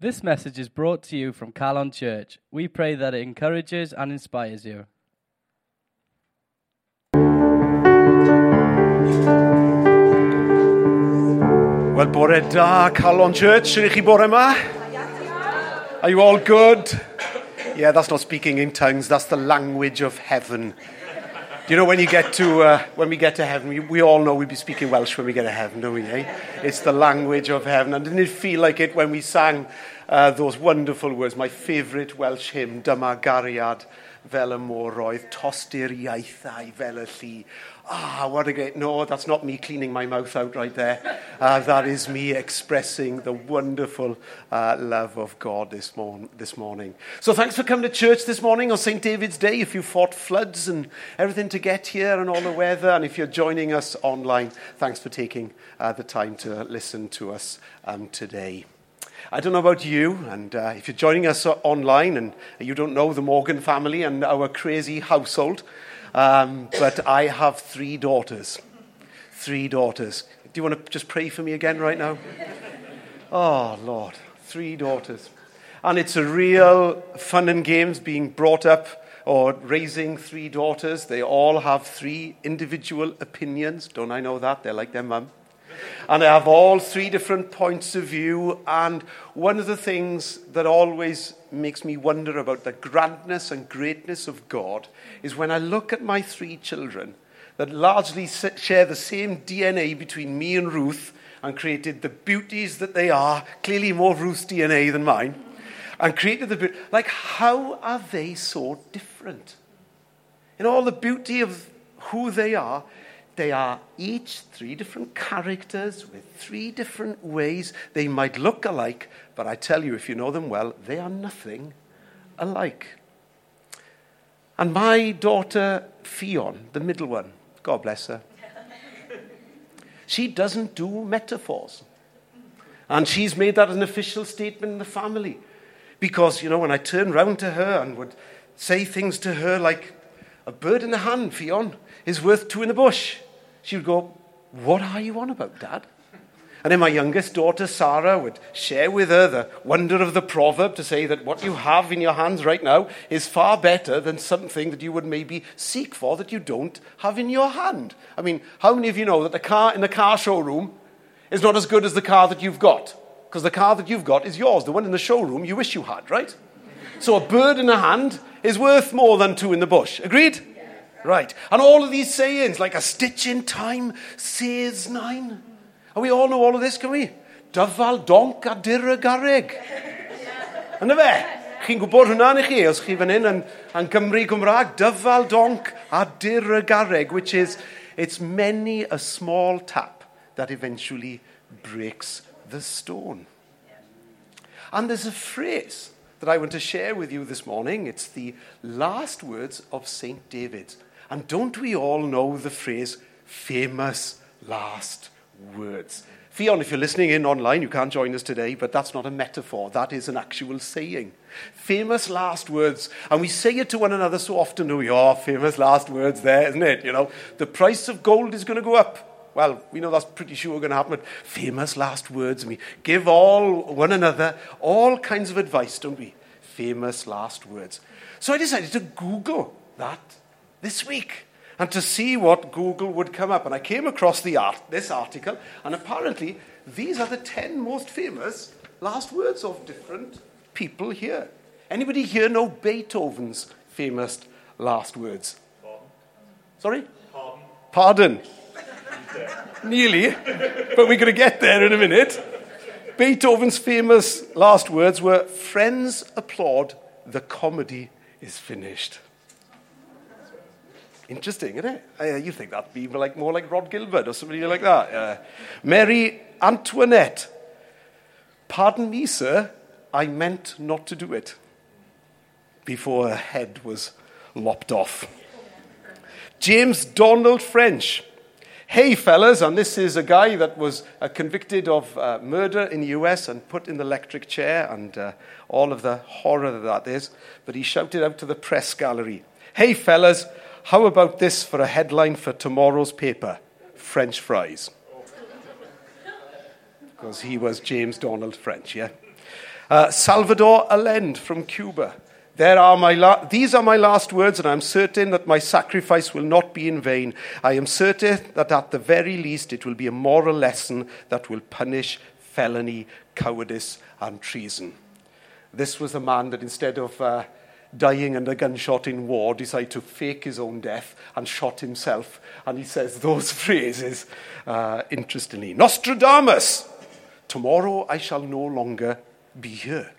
This message is brought to you from Calon Church. We pray that it encourages and inspires you. Wel, bore da, Calon Church. Bore? Are you all good? Yeah, that's not speaking in tongues. That's the language of heaven. You know when you get to uh, when we get to heaven, we, we all know we'll be speaking Welsh when we get to heaven, don't we? Eh? It's the language of heaven. And didn't it feel like it when we sang uh, those wonderful words? My favourite Welsh hymn, Dyma gariad fel y moroedd, tosti'r iaethau fel y llu. Ah, what a great... No, that's not me cleaning my mouth out right there. Uh, that is me expressing the wonderful uh, love of God this, morn- this morning. So thanks for coming to church this morning on St. David's Day. If you fought floods and everything to get here and all the weather, and if you're joining us online, thanks for taking uh, the time to listen to us um, today. I don't know about you, and uh, if you're joining us online and you don't know the Morgan family and our crazy household, um, but I have three daughters. Three daughters. Do you want to just pray for me again right now? Oh, Lord. Three daughters. And it's a real fun and games being brought up or raising three daughters. They all have three individual opinions. Don't I know that? They're like their mum. And I have all three different points of view. And one of the things that always makes me wonder about the grandness and greatness of God is when I look at my three children that largely share the same DNA between me and Ruth and created the beauties that they are, clearly more Ruth's DNA than mine, and created the beauty. Like, how are they so different? In all the beauty of who they are, they are each three different characters with three different ways. They might look alike, but I tell you, if you know them well, they are nothing alike. And my daughter, Ffion, the middle one, God bless her, she doesn't do metaphors. And she's made that an official statement in the family. Because, you know, when I turn round to her and would say things to her like, a bird in the hand, Ffion, is worth two in the bush she would go, What are you on about, Dad? And then my youngest daughter, Sarah, would share with her the wonder of the proverb to say that what you have in your hands right now is far better than something that you would maybe seek for that you don't have in your hand. I mean, how many of you know that the car in the car showroom is not as good as the car that you've got? Because the car that you've got is yours. The one in the showroom you wish you had, right? So a bird in the hand is worth more than two in the bush. Agreed? Right. And all of these sayings, like a stitch in time says nine. And we all know all of this, can we? Dyfal donc a dir y garreg. Yna fe? Chi'n gwybod hwnna ni chi, os chi fan hyn yn, yn Cymru Gymraeg, dyfal donc a dir y garreg, which is, it's many a small tap that eventually breaks the stone. And there's a phrase that I want to share with you this morning. It's the last words of St. David. And don't we all know the phrase famous last words? Ffion, if you're listening in online, you can't join us today, but that's not a metaphor. That is an actual saying. Famous last words. And we say it to one another so often, do we? Oh, famous last words there, isn't it? You know, the price of gold is going to go up. Well, we know that's pretty sure going to happen, famous last words. And we give all one another all kinds of advice, don't we? Famous last words. So I decided to Google that this week and to see what Google would come up. And I came across the art, this article, and apparently these are the 10 most famous last words of different people here. Anybody here know Beethoven's famous last words? Pardon? Sorry? Pardon? Pardon. Nearly, but we're going to get there in a minute. Beethoven's famous last words were Friends applaud, the comedy is finished. Interesting, isn't it? Uh, you think that'd be like more like Rod Gilbert or somebody like that. Uh, Mary Antoinette. Pardon me, sir, I meant not to do it. Before her head was lopped off. James Donald French. Hey, fellas, and this is a guy that was uh, convicted of uh, murder in the US and put in the electric chair and uh, all of the horror that that is. But he shouted out to the press gallery Hey, fellas, how about this for a headline for tomorrow's paper? French fries. Because he was James Donald French, yeah? Uh, Salvador Allende from Cuba. There are my la- these are my last words, and I am certain that my sacrifice will not be in vain. I am certain that at the very least it will be a moral lesson that will punish felony, cowardice, and treason. This was a man that instead of uh, dying under gunshot in war, decided to fake his own death and shot himself. And he says those phrases, uh, interestingly Nostradamus, tomorrow I shall no longer be here.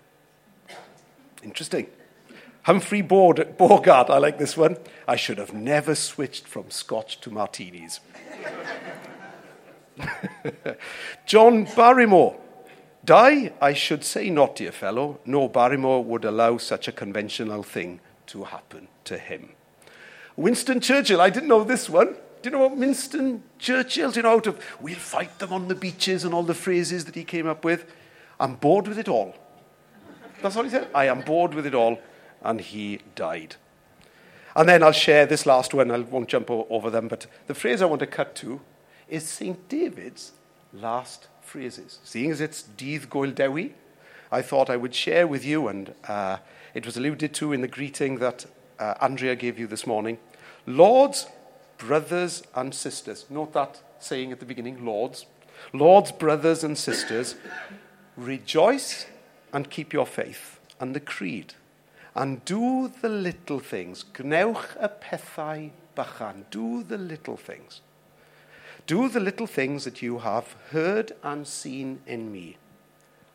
Interesting. Humphrey Bogart, I like this one. I should have never switched from scotch to martinis. John Barrymore. Die, I should say not, dear fellow. No, Barrymore would allow such a conventional thing to happen to him. Winston Churchill, I didn't know this one. Do you know what Winston Churchill, you know, out of we'll fight them on the beaches and all the phrases that he came up with? I'm bored with it all. That's what he said. I am bored with it all and he died. And then I'll share this last one, I won't jump over them, but the phrase I want to cut to is St. David's last phrases. Seeing as it's Dydd Gŵyl Dewi, I thought I would share with you, and uh, it was alluded to in the greeting that uh, Andrea gave you this morning. Lords, brothers, and sisters. Note that saying at the beginning, Lords. Lords, brothers, and sisters, rejoice and keep your faith. And the creed and do the little things. Gwnewch y pethau bychan. Do the little things. Do the little things that you have heard and seen in me.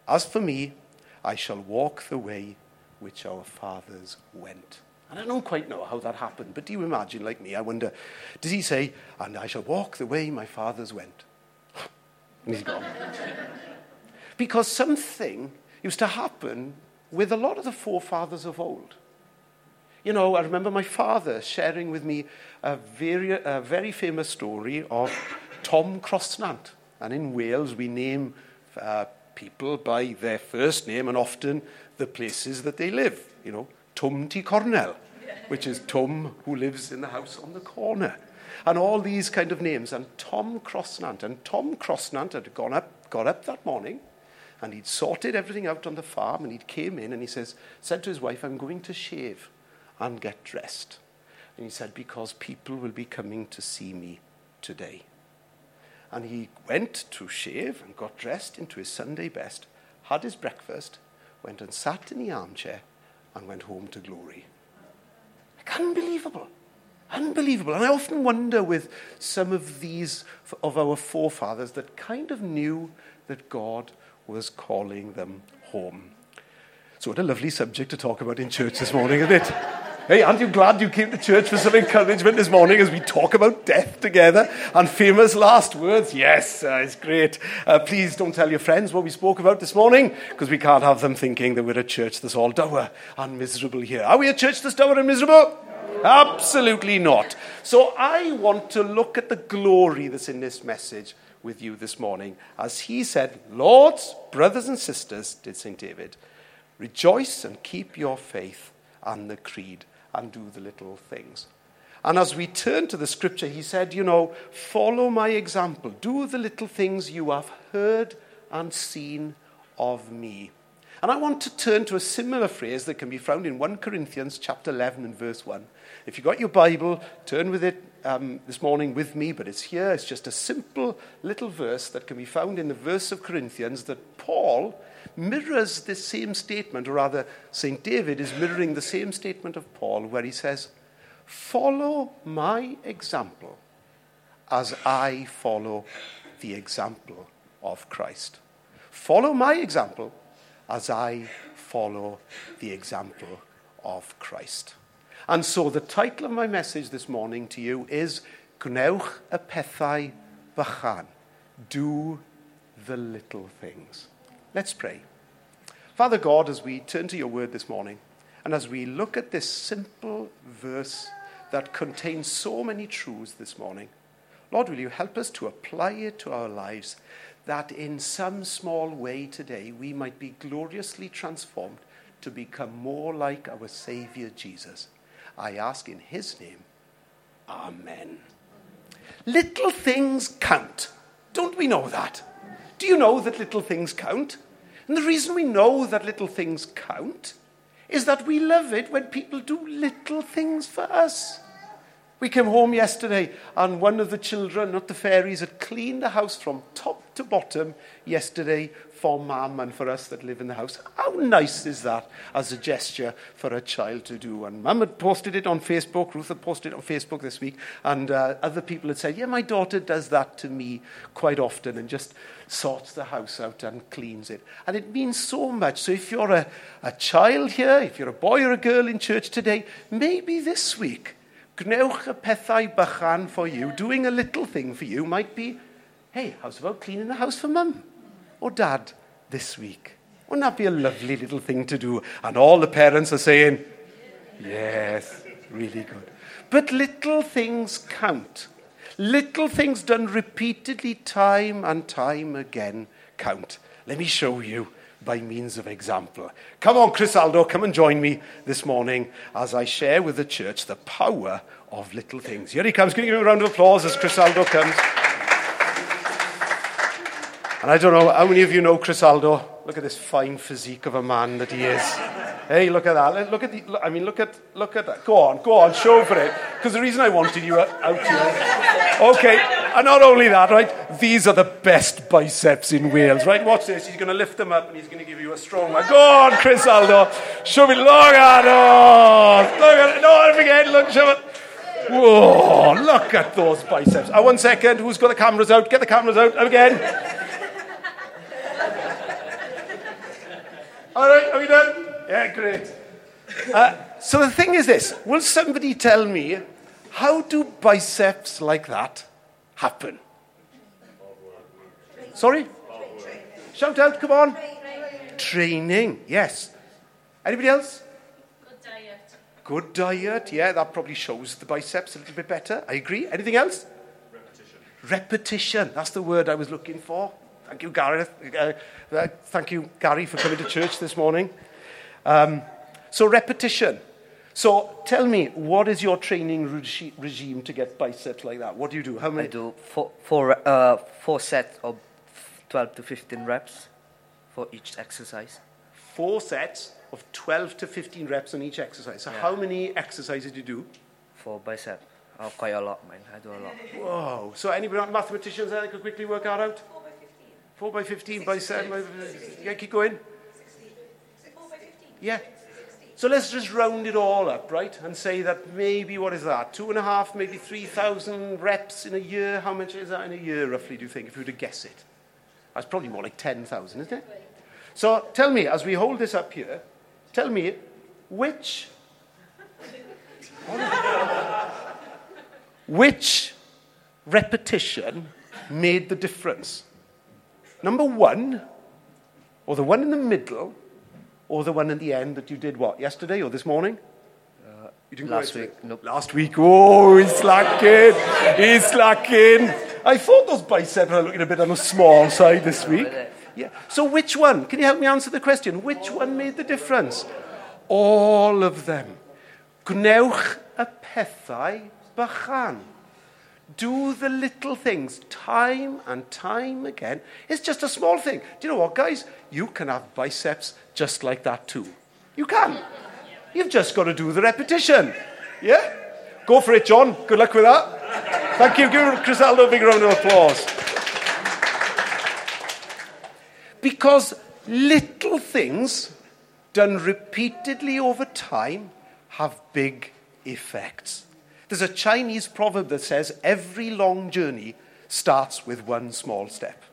As for me, I shall walk the way which our fathers went. And I don't quite know how that happened, but do you imagine, like me, I wonder, does he say, and I shall walk the way my fathers went? and he's gone. because something used to happen with a lot of the forefathers of old. You know, I remember my father sharing with me a very, a very famous story of Tom Crosnant. And in Wales, we name uh, people by their first name and often the places that they live. You know, Tom Tŷ Cornel, which is Tom who lives in the house on the corner. And all these kind of names. And Tom Crosnant. And Tom Crosnant had gone up, got up that morning and he'd sorted everything out on the farm and he'd came in and he says, said to his wife, I'm going to shave and get dressed. And he said, because people will be coming to see me today. And he went to shave and got dressed into his Sunday best, had his breakfast, went and sat in the armchair and went home to glory. Like, unbelievable. Unbelievable. And I often wonder with some of these of our forefathers that kind of knew that God was calling them home. So, what a lovely subject to talk about in church this morning, isn't it? Hey, aren't you glad you came to church for some encouragement this morning as we talk about death together and famous last words? Yes, uh, it's great. Uh, please don't tell your friends what we spoke about this morning because we can't have them thinking that we're a church that's all dour and miserable here. Are we a church that's dour and miserable? Absolutely not. So I want to look at the glory that's in this message with you this morning. As he said, Lords, brothers and sisters, did St. David, rejoice and keep your faith and the creed and do the little things. And as we turn to the scripture, he said, You know, follow my example. Do the little things you have heard and seen of me. And I want to turn to a similar phrase that can be found in 1 Corinthians chapter 11 and verse 1. If you've got your Bible, turn with it um, this morning with me, but it's here. It's just a simple little verse that can be found in the verse of Corinthians that Paul mirrors this same statement, or rather, St. David is mirroring the same statement of Paul, where he says, Follow my example as I follow the example of Christ. Follow my example as I follow the example of Christ. And so the title of my message this morning to you is Gwnewch y pethau bychan. Do the little things. Let's pray. Father God, as we turn to your word this morning, and as we look at this simple verse that contains so many truths this morning, Lord, will you help us to apply it to our lives that in some small way today we might be gloriously transformed to become more like our Savior Jesus. I ask in his name. Amen. Little things count. Don't we know that? Do you know that little things count? And the reason we know that little things count is that we love it when people do little things for us. We came home yesterday and one of the children, not the fairies, had cleaned the house from top to bottom yesterday for mum and for us that live in the house. How nice is that as a gesture for a child to do? And mum had posted it on Facebook, Ruth had posted it on Facebook this week, and uh, other people had said, Yeah, my daughter does that to me quite often and just sorts the house out and cleans it. And it means so much. So if you're a, a child here, if you're a boy or a girl in church today, maybe this week, Gwnewch y pethau bychan for you, doing a little thing for you might be, hey, how's about cleaning the house for mum or dad this week? Wouldn't that be a lovely little thing to do? And all the parents are saying, yes, really good. But little things count. Little things done repeatedly, time and time again, count. Let me show you by means of example. Come on, Chris Aldo, come and join me this morning as I share with the church the power of little things. Here he comes. Can you give him a round of applause as Chris Aldo comes? And I don't know how many of you know Chris Aldo. Look at this fine physique of a man that he is. Hey, look at that. Look at the, I mean, look at, look at that. Go on, go on, show for it. Because the reason I wanted you out here. Okay, and not only that, right? These are the best biceps in Wales, right? Watch this. He's going to lift them up and he's going to give you a strong one. Go on, Chris Aldo. Show me. Look at it. Look at it. No, again. Look, show it. Whoa, look at those biceps. Uh, one second. Who's got the cameras out? Get the cameras out. Again. All right, are we done? Yeah, great. Uh, so the thing is this will somebody tell me how do biceps like that happen? Sorry? Shout out, come on. Training, yes. Anybody else? Good diet. Good diet, yeah, that probably shows the biceps a little bit better. I agree. Anything else? Repetition. Repetition, that's the word I was looking for. Thank you, Gareth. Uh, uh, thank you, Gary, for coming to church this morning. Um, so, repetition. So, tell me, what is your training regi- regime to get biceps like that? What do you do? How many? I do four, four, uh, four sets of 12 to 15 reps for each exercise. Four sets of 12 to 15 reps on each exercise. So, Yeah. how many exercises do you do? For bicep. Oh, quite a lot, man. I do a lot. Whoa. So, anybody, mathematicians there that could quickly work that out? 4 by 15 4 by 7 by Yeah, keep going. 16. 4 by 15. Yeah. So let's just round it all up, right? And say that maybe, what is that? Two and a half, maybe 3,000 reps in a year. How much is that in a year, roughly, do you think, if you were to guess it? That's probably more like 10,000, isn't it? So tell me, as we hold this up here, tell me which. which repetition made the difference? Number one, or the one in the middle, or the one in the end that you did what yesterday or this morning? Uh, you didn't last week. Nope. Last week. Oh, he's slacking. he's slacking. I thought those biceps are looking a bit on the small side this week. Yeah. So which one? Can you help me answer the question? Which one made the difference? All of them. Gwnewch y pethau bychan. Do the little things time and time again. It's just a small thing. Do you know what, guys? You can have biceps just like that too. You can. You've just got to do the repetition. Yeah? Go for it, John. Good luck with that. Thank you. Give Crisaldo a big round of applause. Because little things done repeatedly over time have big effects. There's a Chinese proverb that says every long journey starts with one small step.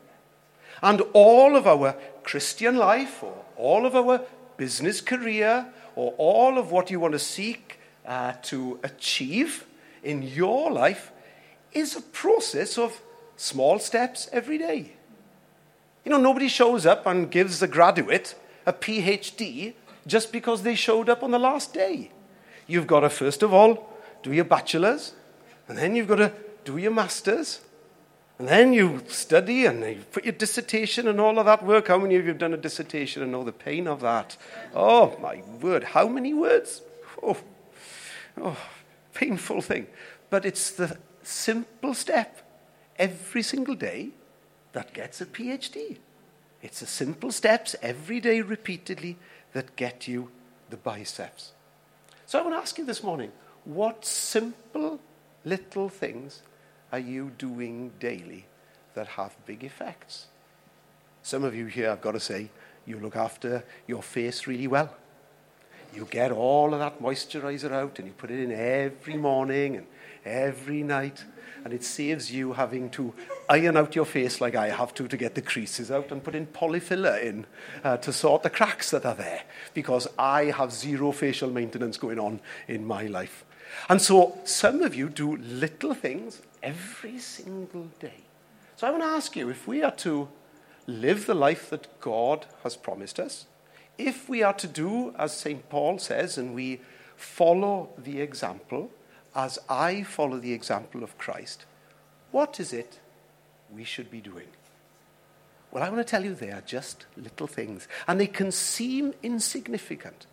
And all of our Christian life, or all of our business career, or all of what you want to seek uh, to achieve in your life is a process of small steps every day. You know, nobody shows up and gives a graduate a PhD just because they showed up on the last day. You've got to, first of all, do your bachelor's, and then you've got to do your master's, and then you study and you put your dissertation and all of that work. How many of you have done a dissertation and know the pain of that? Oh, my word. How many words? Oh, oh painful thing. But it's the simple step every single day that gets a PhD. It's the simple steps every day repeatedly that get you the biceps. So I want to ask you this morning what simple little things are you doing daily that have big effects? Some of you here, I've got to say, you look after your face really well. You get all of that moisturizer out and you put it in every morning and every night. And it saves you having to iron out your face like I have to to get the creases out and put in polyfiller in uh, to sort the cracks that are there because I have zero facial maintenance going on in my life. And so some of you do little things every single day. So I want to ask you if we are to live the life that God has promised us, if we are to do as St. Paul says and we follow the example, as I follow the example of Christ, what is it we should be doing? Well, I want to tell you they are just little things, and they can seem insignificant,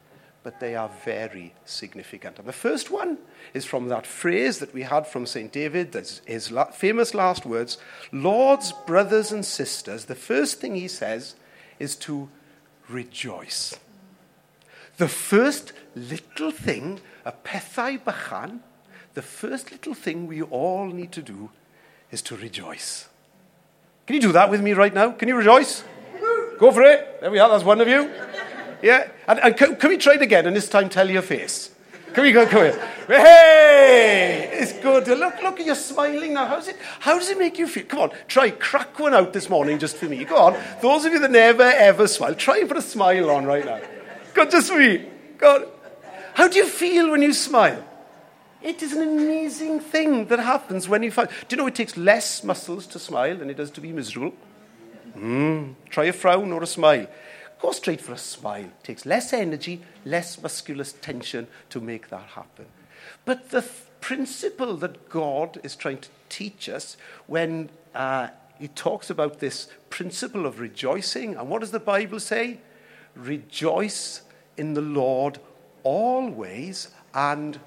but they are very significant. And the first one is from that phrase that we had from St. David, his famous last words Lord's brothers and sisters, the first thing he says is to rejoice. The first little thing, a pethau bychan, the first little thing we all need to do is to rejoice. Can you do that with me right now? Can you rejoice? Go for it. There we are. That's one of you. Yeah. And, and can, can, we try it again and this time tell your face? Can we go? Come here. Hey! It's good. Look, look, you're smiling now. How's it, how does it make you feel? Come on, try, crack one out this morning just for me. Go on. Those of you that never, ever smile, try and put a smile on right now. Go just for me. Go. How do you feel when you smile? It is an amazing thing that happens when you find. Do you know it takes less muscles to smile than it does to be miserable? Mm. Try a frown or a smile. Go straight for a smile. It takes less energy, less muscular tension to make that happen. But the th- principle that God is trying to teach us when uh, he talks about this principle of rejoicing, and what does the Bible say? Rejoice in the Lord always and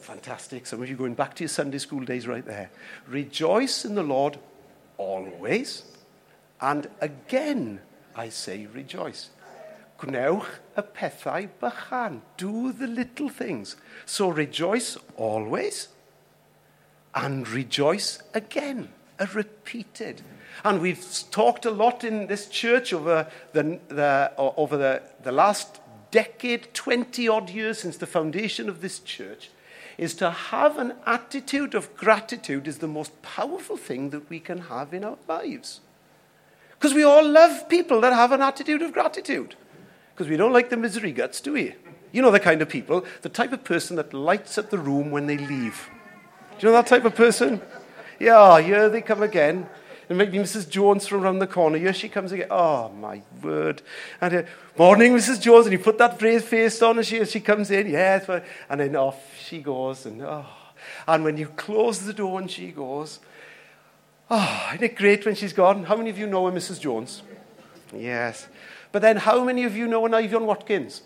Fantastic. Some of you going back to your Sunday school days right there. Rejoice in the Lord always. And again, I say rejoice. Gwnewch y pethau bychan. Do the little things. So rejoice always and rejoice again. A repeated. And we've talked a lot in this church over the, the, over the, the last decade, 20 odd years since the foundation of this church, is to have an attitude of gratitude is the most powerful thing that we can have in our lives. Because we all love people that have an attitude of gratitude. Because we don't like the misery guts, do we? You know the kind of people, the type of person that lights up the room when they leave. Do you know that type of person? Yeah, here they come again. And maybe Mrs. Jones from around the corner. Here she comes again. Oh, my word. And uh, morning, Mrs. Jones. And you put that brave face on as she, she comes in. Yes. And then off she goes. And, oh. and when you close the door and she goes, oh, isn't it great when she's gone? How many of you know a Mrs. Jones? Yes. But then how many of you know an Ivan Watkins?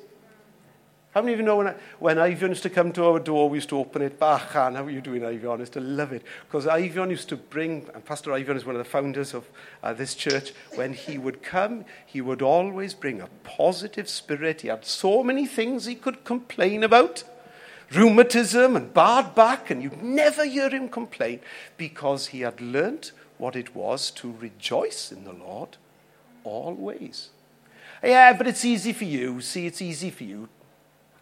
How many of you know when, when Ivan used to come to our door, we used to open it back, and how are you doing, Ivan? I used to love it. Because Ivan used to bring, and Pastor Ivan is one of the founders of uh, this church, when he would come, he would always bring a positive spirit. He had so many things he could complain about rheumatism and bad back, and you'd never hear him complain because he had learnt what it was to rejoice in the Lord always. Yeah, but it's easy for you. See, it's easy for you.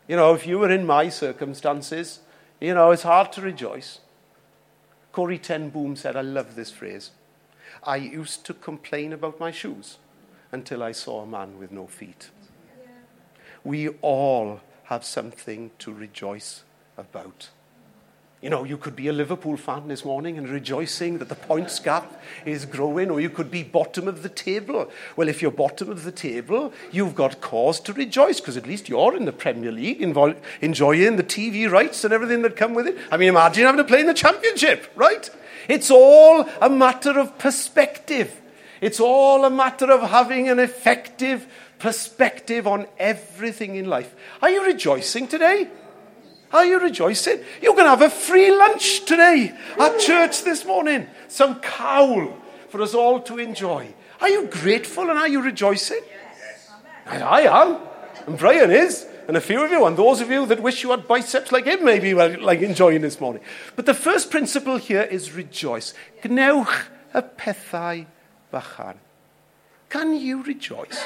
You know, if you were in my circumstances, you know, it's hard to rejoice. Corrie Ten Boom said, I love this phrase. I used to complain about my shoes until I saw a man with no feet. We all have something to rejoice about. You know, you could be a Liverpool fan this morning and rejoicing that the points gap is growing, or you could be bottom of the table. Well, if you're bottom of the table, you've got cause to rejoice because at least you're in the Premier League, enjoying the TV rights and everything that come with it. I mean, imagine having to play in the Championship, right? It's all a matter of perspective. It's all a matter of having an effective perspective on everything in life. Are you rejoicing today? Are you rejoicing? You're going to have a free lunch today at church this morning. Some cowl for us all to enjoy. Are you grateful and are you rejoicing? Yes. I, I am. And Brian is. And a few of you, and those of you that wish you had biceps like him, maybe well, like enjoying this morning. But the first principle here is rejoice. Gnewch y pethau bachan. Can you rejoice?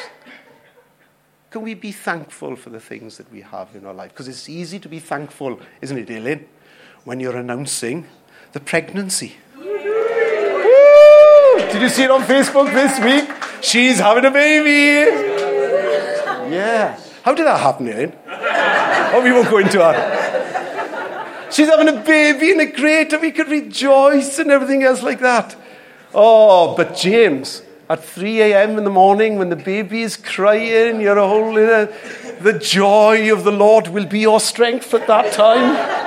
Can we be thankful for the things that we have in our life? Because it's easy to be thankful, isn't it, Eileen, when you're announcing the pregnancy. Did you see it on Facebook this week? She's having a baby. Yeah. How did that happen, Eileen? Oh, we won't go into that. She's having a baby and a great, and we could rejoice and everything else like that. Oh, but James, at 3 a.m. in the morning when the baby is crying, you're holding it, the joy of the Lord will be your strength at that time.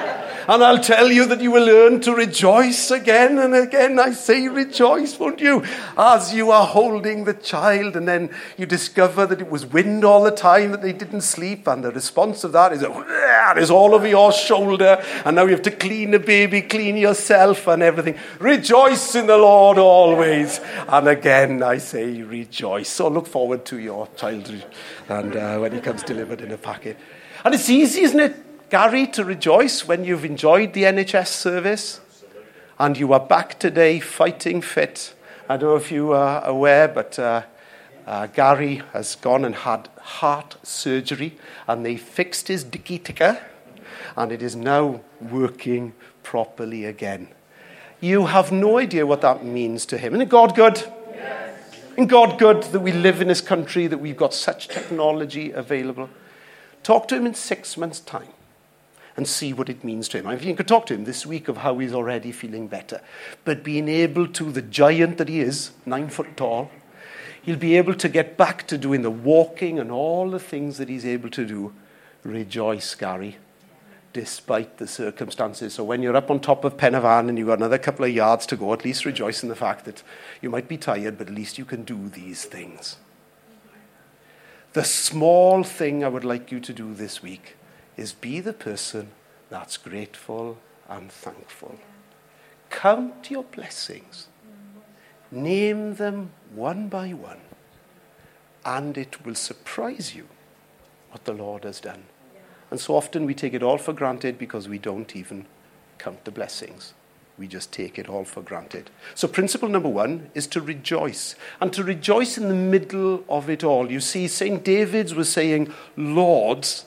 And I'll tell you that you will learn to rejoice again and again. I say rejoice, won't you? As you are holding the child, and then you discover that it was wind all the time, that they didn't sleep, and the response of that is, that is all over your shoulder, and now you have to clean the baby, clean yourself, and everything. Rejoice in the Lord always. And again, I say rejoice. So look forward to your child and uh, when he comes delivered in a packet. And it's easy, isn't it? Gary, to rejoice when you've enjoyed the NHS service and you are back today fighting fit. I don't know if you are aware, but uh, uh, Gary has gone and had heart surgery and they fixed his dicky ticker and it is now working properly again. You have no idea what that means to him. Isn't God good? Yes. Isn't God good that we live in this country, that we've got such technology available? Talk to him in six months' time and see what it means to him. I mean, you could talk to him this week of how he's already feeling better. But being able to, the giant that he is, nine foot tall, he'll be able to get back to doing the walking and all the things that he's able to do. Rejoice, Gary, despite the circumstances. So when you're up on top of Pen y Fan and you've got another couple of yards to go, at least rejoice in the fact that you might be tired, but at least you can do these things. The small thing I would like you to do this week is be the person that's grateful and thankful. Count your blessings, name them one by one, and it will surprise you what the Lord has done. And so often we take it all for granted because we don't even count the blessings. We just take it all for granted. So, principle number one is to rejoice, and to rejoice in the middle of it all. You see, St. David's was saying, Lords,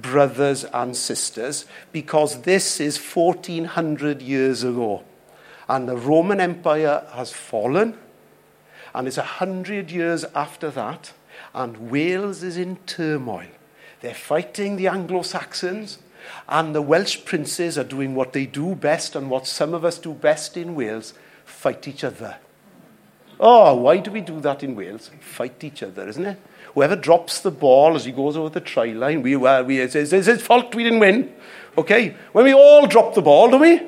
brothers and sisters, because this is 1400 years ago. And the Roman Empire has fallen, and it's 100 years after that, and Wales is in turmoil. They're fighting the Anglo Saxons, and the Welsh princes are doing what they do best and what some of us do best in Wales fight each other. Oh, why do we do that in Wales? Fight each other, isn't it? Whoever drops the ball as he goes over the try line, we, uh, we, it's, it's his fault we didn't win. Okay? When we all drop the ball, don't we?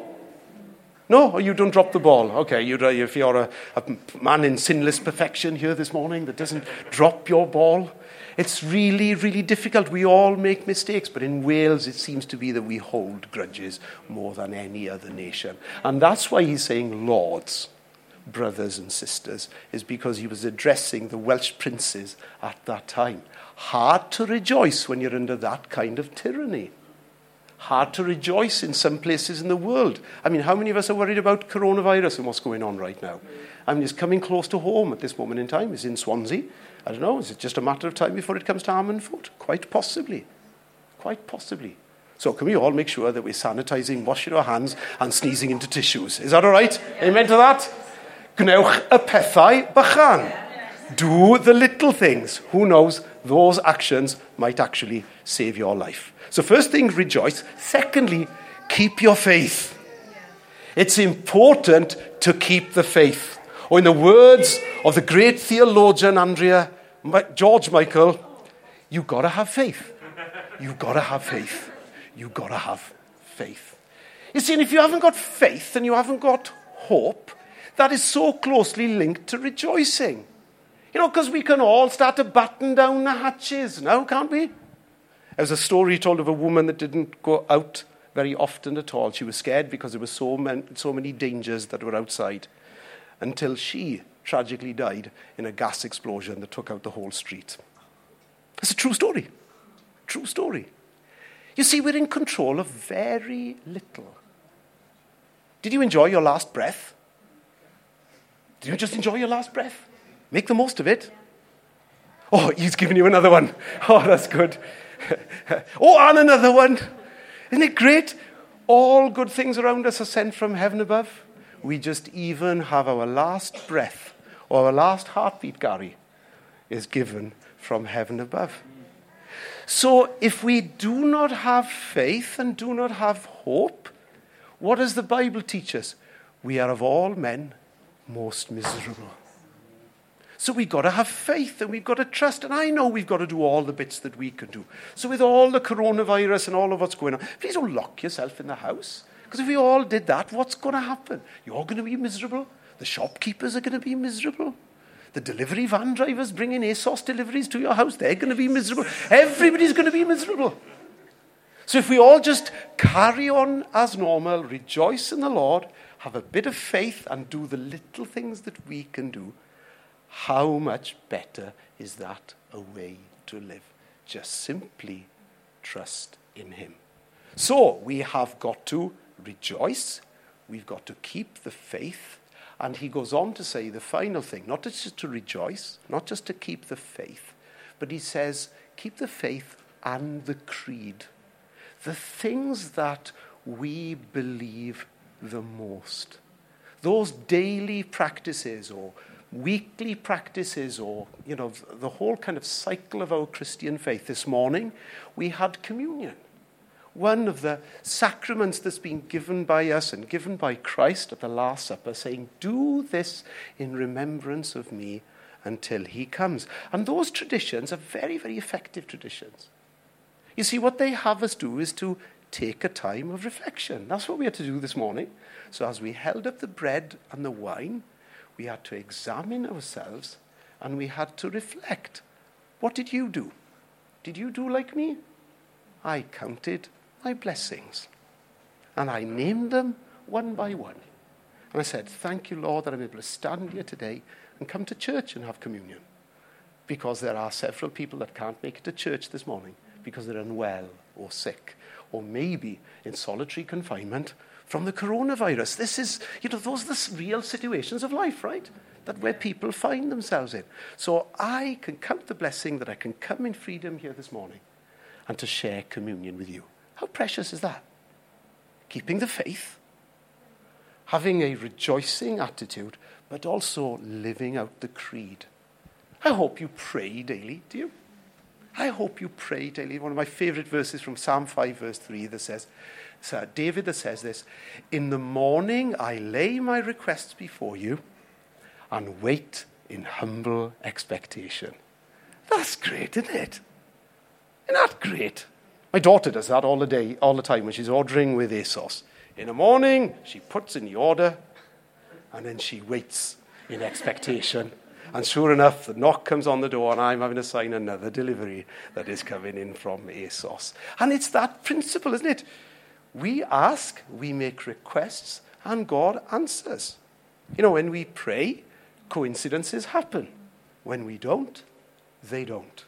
No, you don't drop the ball. Okay, you're, if you're a, a man in sinless perfection here this morning that doesn't drop your ball, it's really, really difficult. We all make mistakes, but in Wales it seems to be that we hold grudges more than any other nation. And that's why he's saying lords brothers and sisters, is because he was addressing the Welsh princes at that time. Hard to rejoice when you're under that kind of tyranny. Hard to rejoice in some places in the world. I mean, how many of us are worried about coronavirus and what's going on right now? I mean, it's coming close to home at this moment in time. It's in Swansea. I don't know, is it just a matter of time before it comes to Ammanford? Quite possibly. Quite possibly. So can we all make sure that we're sanitizing, washing our hands, and sneezing into tissues? Is that all right? Amen to that? Gwnewch y pethau bychan. Do the little things. Who knows? Those actions might actually save your life. So, first thing, rejoice. Secondly, keep your faith. It's important to keep the faith. Or, in the words of the great theologian Andrea George Michael, you've got to have faith. You've got to have faith. You've got to have faith. You see, and if you haven't got faith and you haven't got hope, that is so closely linked to rejoicing. You know, because we can all start to batten down the hatches now, can't we? There's a story told of a woman that didn't go out very often at all. She was scared because there were so so many dangers that were outside until she tragically died in a gas explosion that took out the whole street. It's a true story. True story. You see, we're in control of very little. Did you enjoy your last breath? Did you just enjoy your last breath? Make the most of it. Oh, he's giving you another one. Oh, that's good. oh, and another one. Isn't it great? All good things around us are sent from heaven above. We just even have our last breath or our last heartbeat, Gary, is given from heaven above. So if we do not have faith and do not have hope, what does the Bible teach us? We are of all men most miserable. So we've got to have faith and we've got to trust. And I know we've got to do all the bits that we can do. So, with all the coronavirus and all of what's going on, please don't lock yourself in the house. Because if we all did that, what's going to happen? You're going to be miserable. The shopkeepers are going to be miserable. The delivery van drivers bringing ASOS deliveries to your house, they're going to be miserable. Everybody's going to be miserable. So if we all just carry on as normal, rejoice in the Lord, have a bit of faith, and do the little things that we can do, how much better is that a way to live? Just simply trust in Him. So we have got to rejoice, we've got to keep the faith. And he goes on to say the final thing, not just to rejoice, not just to keep the faith, but he says, keep the faith and the creed. The things that we believe the most. Those daily practices or weekly practices or, you know, the whole kind of cycle of our Christian faith. This morning, we had communion. One of the sacraments that's been given by us and given by Christ at the Last Supper, saying, Do this in remembrance of me until he comes. And those traditions are very, very effective traditions. You see, what they have us do is to take a time of reflection. That's what we had to do this morning. So, as we held up the bread and the wine, we had to examine ourselves and we had to reflect. What did you do? Did you do like me? I counted my blessings and I named them one by one. And I said, Thank you, Lord, that I'm able to stand here today and come to church and have communion. Because there are several people that can't make it to church this morning because they're unwell or sick or maybe in solitary confinement from the coronavirus. This is, you know, those are the real situations of life, right? That where people find themselves in. So I can count the blessing that I can come in freedom here this morning and to share communion with you. How precious is that? Keeping the faith, having a rejoicing attitude, but also living out the creed. I hope you pray daily, do you? I hope you pray daily. One of my favorite verses from Psalm 5, verse 3 that says, Sir David that says this In the morning I lay my requests before you and wait in humble expectation. That's great, isn't it? Isn't that great? My daughter does that all the day, all the time when she's ordering with ASOS. In the morning, she puts in the order and then she waits in expectation. And sure enough, the knock comes on the door, and I'm having to sign another delivery that is coming in from ASOS. And it's that principle, isn't it? We ask, we make requests, and God answers. You know, when we pray, coincidences happen. When we don't, they don't.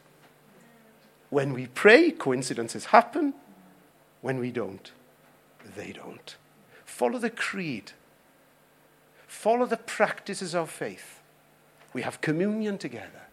When we pray, coincidences happen. When we don't, they don't. Follow the creed. Follow the practices of faith. We have communion together.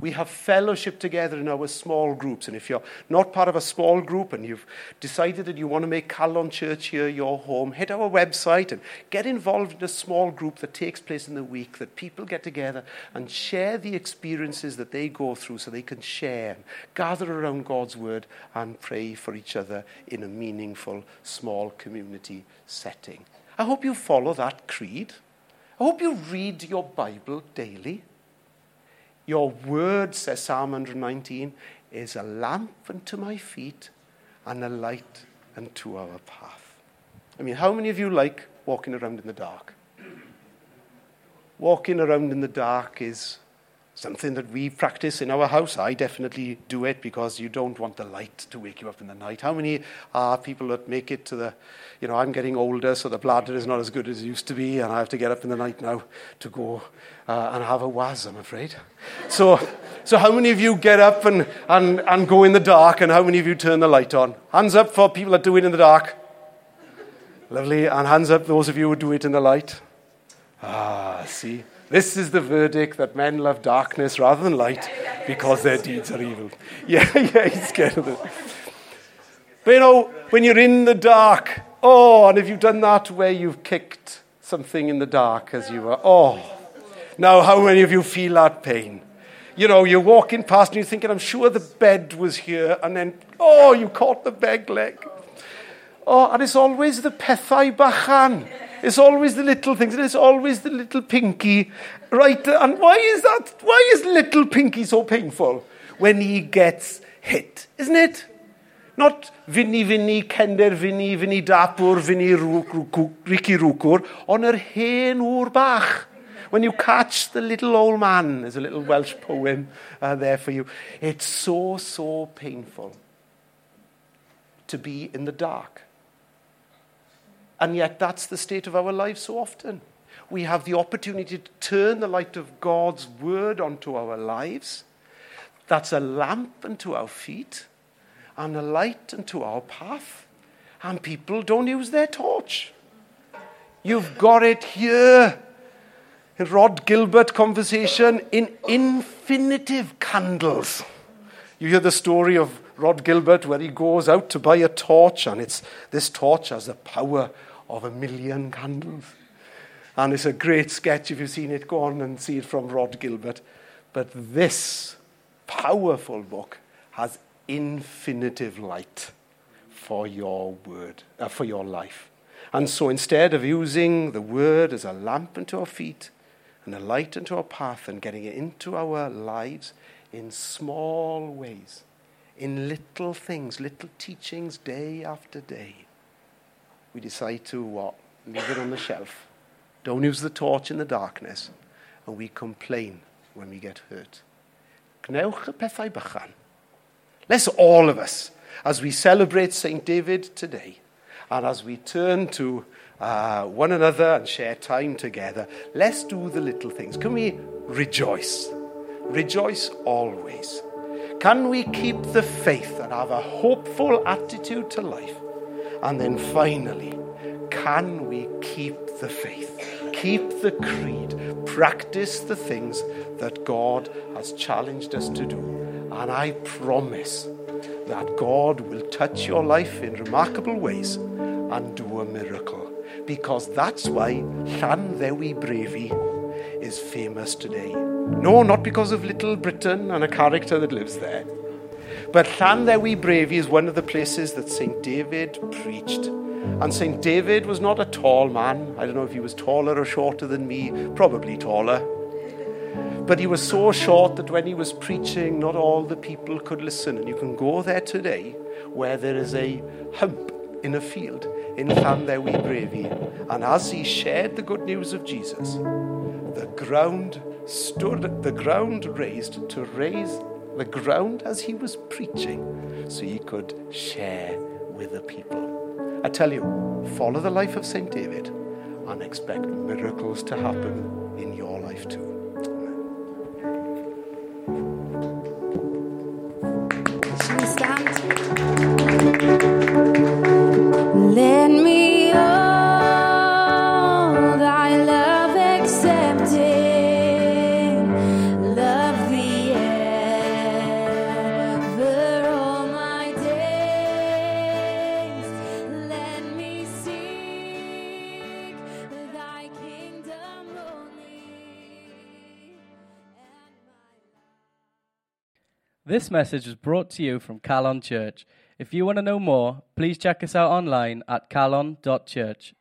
We have fellowship together in our small groups. And if you're not part of a small group and you've decided that you want to make Calon Church here your home, hit our website and get involved in a small group that takes place in the week, that people get together and share the experiences that they go through so they can share, gather around God's word and pray for each other in a meaningful small community setting. I hope you follow that creed. I hope you read your Bible daily. Your word, says Psalm 119, is a lamp unto my feet and a light unto our path. I mean, how many of you like walking around in the dark? Walking around in the dark is something that we practice in our house. I definitely do it because you don't want the light to wake you up in the night. How many are people that make it to the, you know, I'm getting older, so the bladder is not as good as it used to be, and I have to get up in the night now to go uh, and have a waz, I'm afraid. So, so how many of you get up and, and, and go in the dark, and how many of you turn the light on? Hands up for people that do it in the dark. Lovely. And hands up those of you who do it in the light. Ah, see. This is the verdict that men love darkness rather than light because their deeds are evil. Yeah, yeah, he's scared of it. But you know, when you're in the dark, oh, and if you've done that where you've kicked something in the dark as you were, oh. Now, how many of you feel that pain? You know, you're walking past and you're thinking, I'm sure the bed was here, and then, oh, you caught the bed leg. Oh, and it's always the pethau bychan. It's always the little things, and it's always the little pinky. Right, and why is that? Why is little pinky so painful when he gets hit? Isn't it? Not Vinny Vinny, Kender Vinny, Vinny Dapur, Vinny Ricky Rwcwr, on yr hen ŵr bach. When you catch the little old man, there's a little Welsh poem uh, there for you. It's so, so painful to be in the dark. And yet, that's the state of our lives so often. We have the opportunity to turn the light of God's word onto our lives. That's a lamp unto our feet and a light unto our path. And people don't use their torch. You've got it here. In Rhod Gilbert conversation in infinitive candles. You hear the story of Rhod Gilbert where he goes out to buy a torch, and it's this torch has the power of a million candles. And it's a great sketch. If you've seen it, go on and see it from Rhod Gilbert. But this powerful book has infinitive light for your word, uh, for your life. And so instead of using the word as a lamp unto our feet and a light unto our path and getting it into our lives in small ways, in little things, little teachings day after day, we decide to what? Leave it on the shelf. Don't use the torch in the darkness. And we complain when we get hurt. Let's all of us, as we celebrate St. David today, and as we turn to uh, one another and share time together, let's do the little things. Can we rejoice? Rejoice always. Can we keep the faith and have a hopeful attitude to life? And then finally, can we keep the faith? Keep the creed. Practice the things that God has challenged us to do. And I promise that God will touch your life in remarkable ways and do a miracle. Because that's why Llanddewi Brefi is famous today. No, not because of Little Britain and a character that lives there. But Llanddewi Brefi is one of the places that St. David preached. And St. David was not a tall man. I don't know if he was taller or shorter than me, probably taller. But he was so short that when he was preaching, not all the people could listen. And you can go there today where there is a hump in a field in Llanddewi Brefi. And as he shared the good news of Jesus, the ground stood, the ground raised to raise the ground as he was preaching so he could share with the people. I tell you, follow the life of St. David and expect miracles to happen in your life too. This message was brought to you from Calon Church. If you want to know more, please check us out online at calon.church.